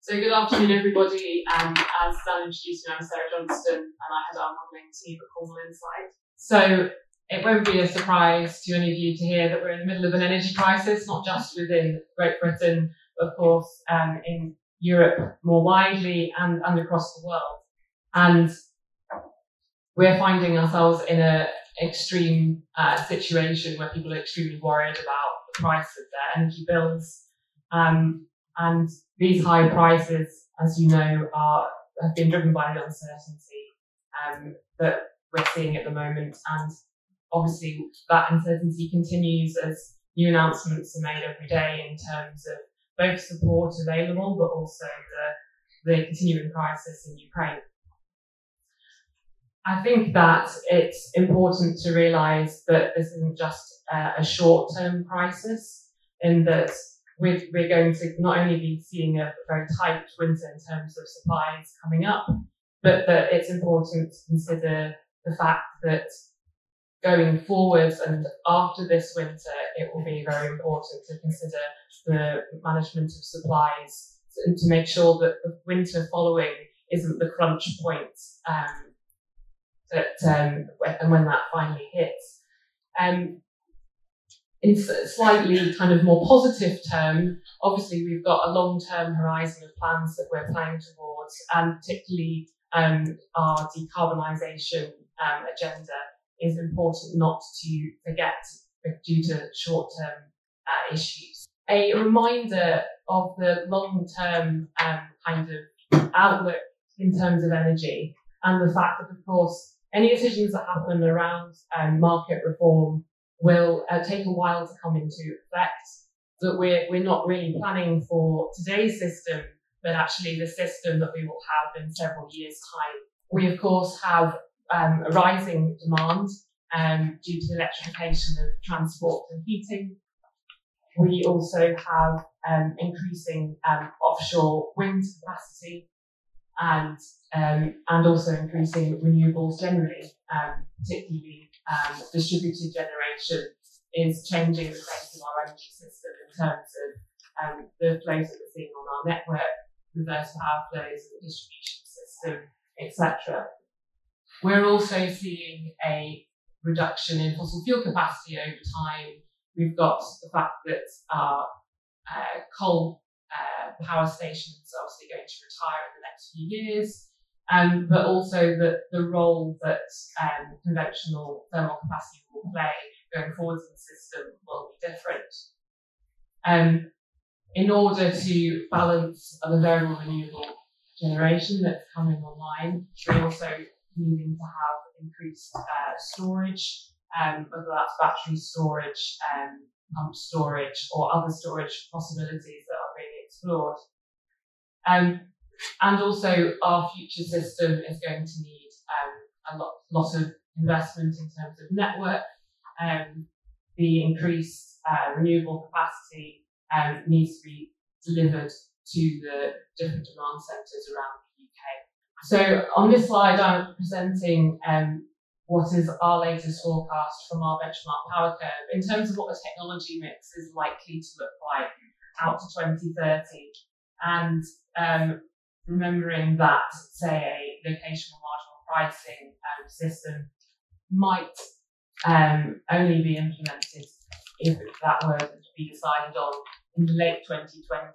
So good afternoon, everybody. Um, as Dan introduced me, I'm Sarah Johnston, and I head our modelling team at Cornwall Insight. So it won't be a surprise to any of you to hear that we're in the middle of an energy crisis, not just within Great Britain, but of course um, in Europe more widely and, and across the world. And we're finding ourselves in an extreme uh, situation where people are extremely worried about the price of their energy bills. Um, and these high prices, as you know, are have been driven by the uncertainty um, that we're seeing at the moment. And obviously, that uncertainty continues as new announcements are made every day in terms of both support available, but also the, the continuing crisis in Ukraine. I think that it's important to realise that this isn't just uh, a short term crisis, in that we're, we're going to not only be seeing a very tight winter in terms of supplies coming up, but that it's important to consider the fact that going forwards and after this winter, it will be very important to consider the management of supplies and to make sure that the winter following isn't the crunch point um, that um, and when that finally hits. Um, in slightly kind of more positive term, obviously we've got a long-term horizon of plans that we're planning towards, and particularly um, our decarbonisation um, agenda is important not to forget due to short-term uh, issues. A reminder of the long-term um, kind of outlook in terms of energy, and the fact that, of course, any decisions that happen around um, market reform will uh, take a while to come into effect. That we're, we're not really planning for today's system, but actually the system that we will have in several years' time. We, of course, have um, a rising demand um, due to the electrification of transport and heating. We also have um, increasing um, offshore wind capacity and um, and also increasing renewables generally, um, particularly um, distributed generation is changing the face of our energy system in terms of um, the flows that we're seeing on our network, reverse power flows in the distribution system, etc. We're also seeing a reduction in fossil fuel capacity over time. We've got the fact that our uh, coal uh, power stations are obviously going to retire in the next few years um, but also the, the role that um, conventional thermal capacity will play going forwards in the system will be different. Um, in order to balance the variable renewable generation that's coming online, we're also needing to have increased uh, storage, um, whether that's battery storage, um, pump storage, or other storage possibilities that are being explored. Um, and also, our future system is going to need um, a lot, lot of investment in terms of network. Um, the increased uh, renewable capacity um, needs to be delivered to the different demand centres around the UK. So, on this slide, I'm presenting um, what is our latest forecast from our benchmark power curve in terms of what the technology mix is likely to look like out to 2030. And um, remembering that, say, a locational marginal pricing um, system might um, only be implemented if that were to be decided on in the late 2020s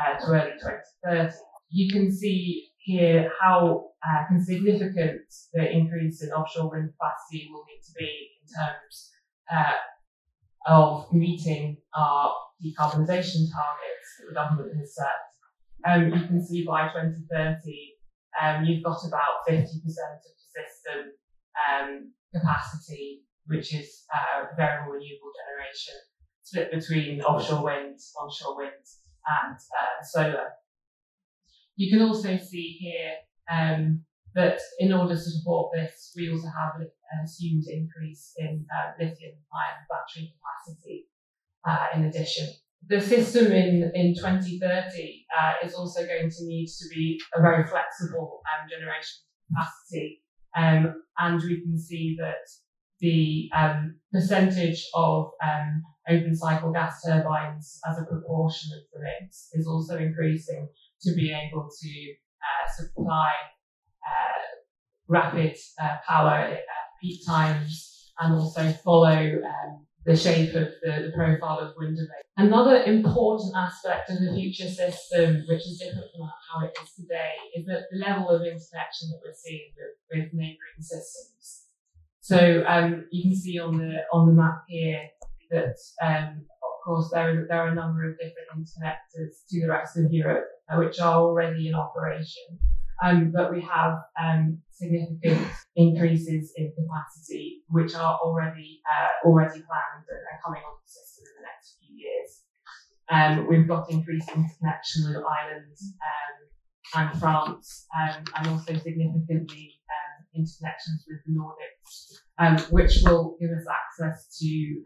uh, to early 2030. You can see here how uh, significant the increase in offshore wind capacity will need to be in terms uh, of meeting our decarbonisation targets that the government has set um, you can see by 2030, um, you've got about 50% of the system um, capacity, which is uh, variable renewable generation, split between offshore wind, onshore wind, and uh, solar. You can also see here um, that in order to support this, we also have an assumed increase in uh, lithium ion battery capacity uh, in addition the system in, in 2030 uh, is also going to need to be a very flexible um, generation capacity. Um, and we can see that the um, percentage of um, open cycle gas turbines as a proportion of the mix is also increasing to be able to uh, supply uh, rapid uh, power at peak times and also follow um, the shape of the, the profile of wind. Another important aspect of the future system, which is different from how it is today, is that the level of interconnection that we're seeing with, with neighbouring systems. So um, you can see on the on the map here that um, of course there, there are a number of different interconnectors to the rest of Europe uh, which are already in operation. Um, but we have um, significant increases in capacity, which are already uh, already planned and are coming on the system in the next few years. Um, we've got increased interconnection with Ireland um, and France, um, and also significantly um, interconnections with the Nordics, which will give us access to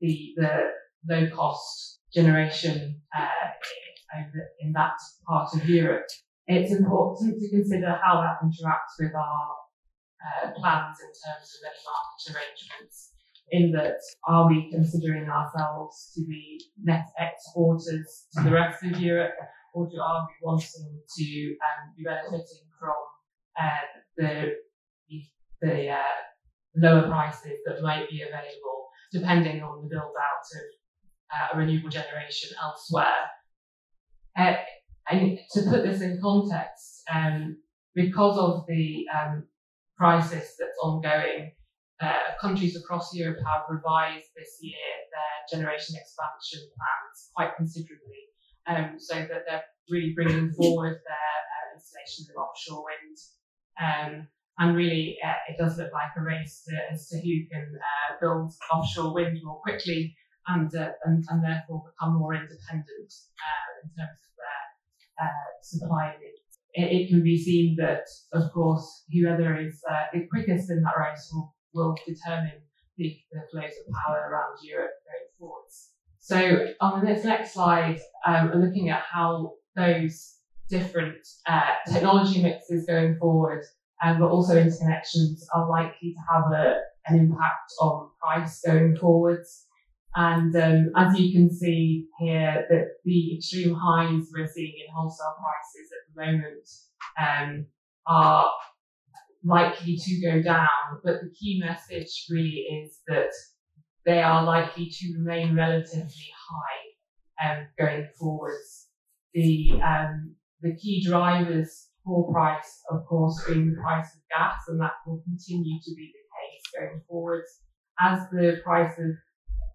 the the low cost generation uh, in that part of Europe it's important to consider how that interacts with our uh, plans in terms of any market arrangements. In that, are we considering ourselves to be net exporters to the rest of Europe, or do, are we wanting to um, be benefiting from uh, the the uh, lower prices that might be available, depending on the build out of uh, renewable generation elsewhere? Uh, and to put this in context, um, because of the um, crisis that's ongoing, uh, countries across Europe have revised this year their generation expansion plans quite considerably, um, so that they're really bringing forward their uh, installations of offshore wind. Um, and really, uh, it does look like a race to, as to who can uh, build offshore wind more quickly and, uh, and, and therefore become more independent uh, in terms of their uh, supply it. it. can be seen that, of course, whoever is uh, the quickest in that race will, will determine the, the flows of power around Europe going forwards. So on this next slide, um, we're looking at how those different uh, technology mixes going forward, um, but also interconnections are likely to have a, an impact on price going forwards. And um, as you can see here, that the extreme highs we're seeing in wholesale prices at the moment um, are likely to go down. But the key message really is that they are likely to remain relatively high um, going forwards. The um, the key drivers for price, of course, being the price of gas, and that will continue to be the case going forwards as the price of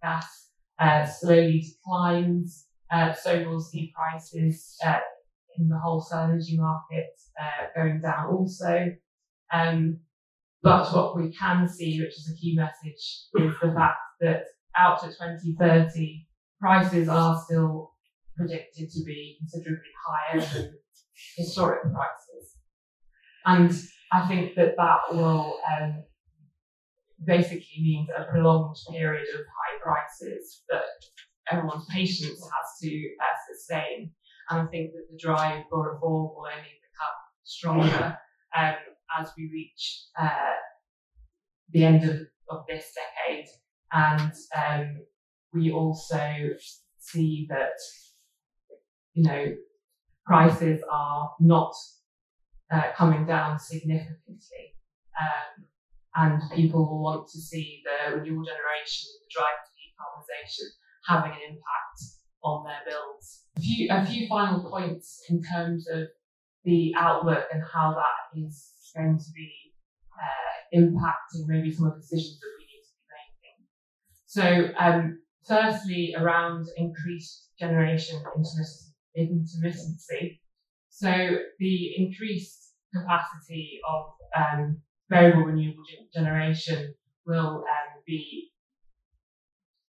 gas uh, slowly declines. Uh, so will see prices uh, in the wholesale energy market uh, going down also. Um, but what we can see, which is a key message, is the fact that out to 2030, prices are still predicted to be considerably higher than historic prices. And I think that that will um, basically means a prolonged period of high prices that everyone's patience has to uh, sustain. And I think that the drive for reform will only become stronger um, as we reach uh, the end of, of this decade. And um, we also see that, you know, prices are not uh, coming down significantly. Um, and people will want to see the renewable generation, the drive to decarbonisation having an impact on their bills. A few, a few final points in terms of the outlook and how that is going to be uh, impacting maybe some of the decisions that we need to be making. So, um, firstly, around increased generation intermittency. So, the increased capacity of um, variable renewable generation will um, be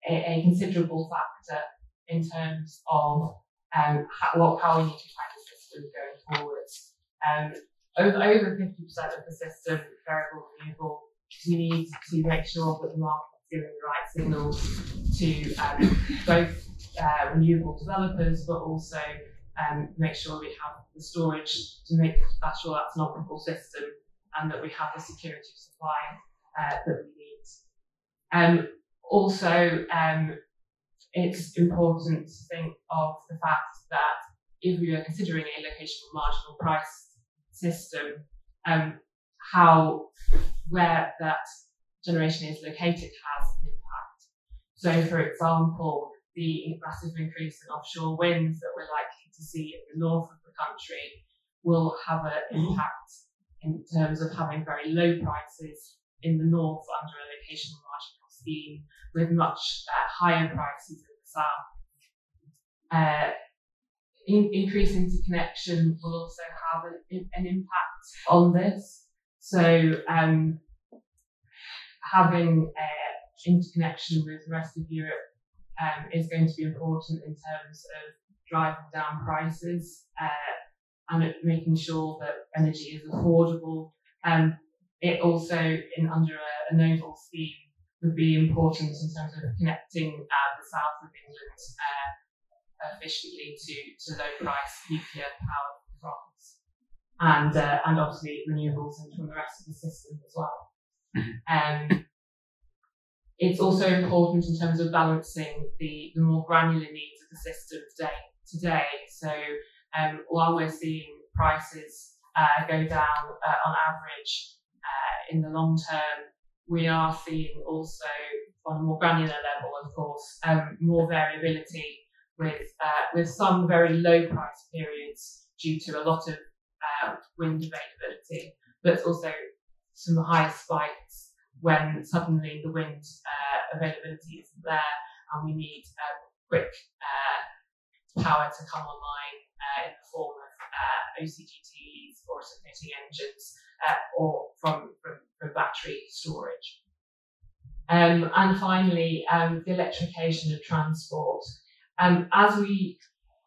a, a, considerable factor in terms of um, how, what, we need to plan the system going forward. Um, over, over 50% of the system variable renewable. We need to make sure that the market is giving the right signals to um, both uh, renewable developers, but also um, make sure we have the storage to make that sure that's an operable system and that we have the security of supply uh, that we need. Um, also, um, it's important to think of the fact that if we are considering a locational marginal price system, um, how where that generation is located has an impact. So, for example, the massive increase in offshore winds that we're likely to see in the north of the country will have an impact in terms of having very low prices in the north under a locational marginal scheme with much uh, higher prices in the south. Uh, in, increase interconnection will also have an, an impact on this. So um, having uh, interconnection with the rest of Europe um, is going to be important in terms of driving down prices uh, and making sure that energy is affordable. Um, it also, in under a, a nodal scheme, would be important in terms of connecting uh, the south of England uh, efficiently to, to low price nuclear power from France. And, uh, and obviously renewables and from the rest of the system as well. Um, it's also important in terms of balancing the, the more granular needs of the system today. today. So um, while we're seeing prices uh, go down uh, on average uh, in the long term, we are seeing also on a more granular level, of course, um, more variability with uh, with some very low price periods due to a lot of uh, wind availability, but also some high spikes when suddenly the wind uh, availability isn't there and we need um, quick power to come online uh, in the form of uh, OCGTs or rotating engines or from, from, from battery storage. Um, and finally, um, the electrification of transport. Um, as we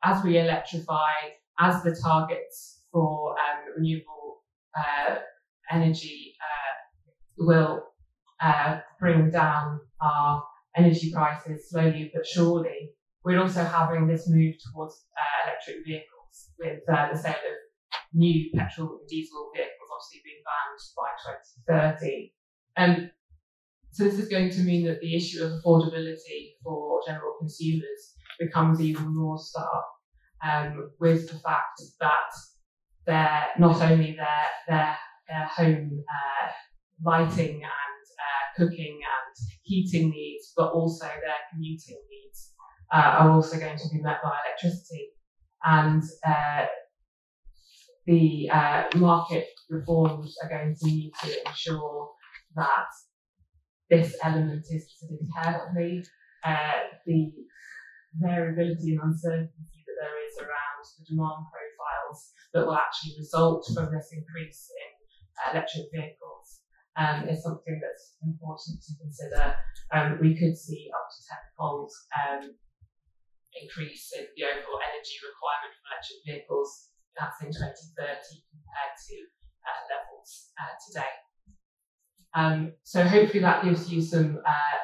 as we electrify, as the targets for um, renewable uh, energy uh, will uh, bring down our energy prices slowly but surely, we're also having this move towards uh, electric vehicles with uh, the sale of new petrol and diesel vehicles obviously being banned by 2030. Um, so this is going to mean that the issue of affordability for general consumers becomes even more stark um, with the fact that their not only their their, their home uh, lighting and uh, cooking and heating needs, but also their commuting needs uh, are also going to be met by electricity. And uh, the uh, market reforms are going to need to ensure that this element is considered carefully. Uh, the variability and uncertainty that there is around the demand profiles that will actually result from this increase in electric vehicles um, is something that's important to consider. Um, we could see up to tenfold um, increase in the overall energy requirement for electric vehicles. That's in 2030 compared to uh, levels uh, today. Um, so hopefully that gives you some uh,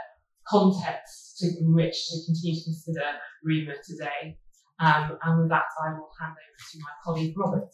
context to, in which to continue to consider REMA today. Um, and with that, I will hand over to my colleague Robert.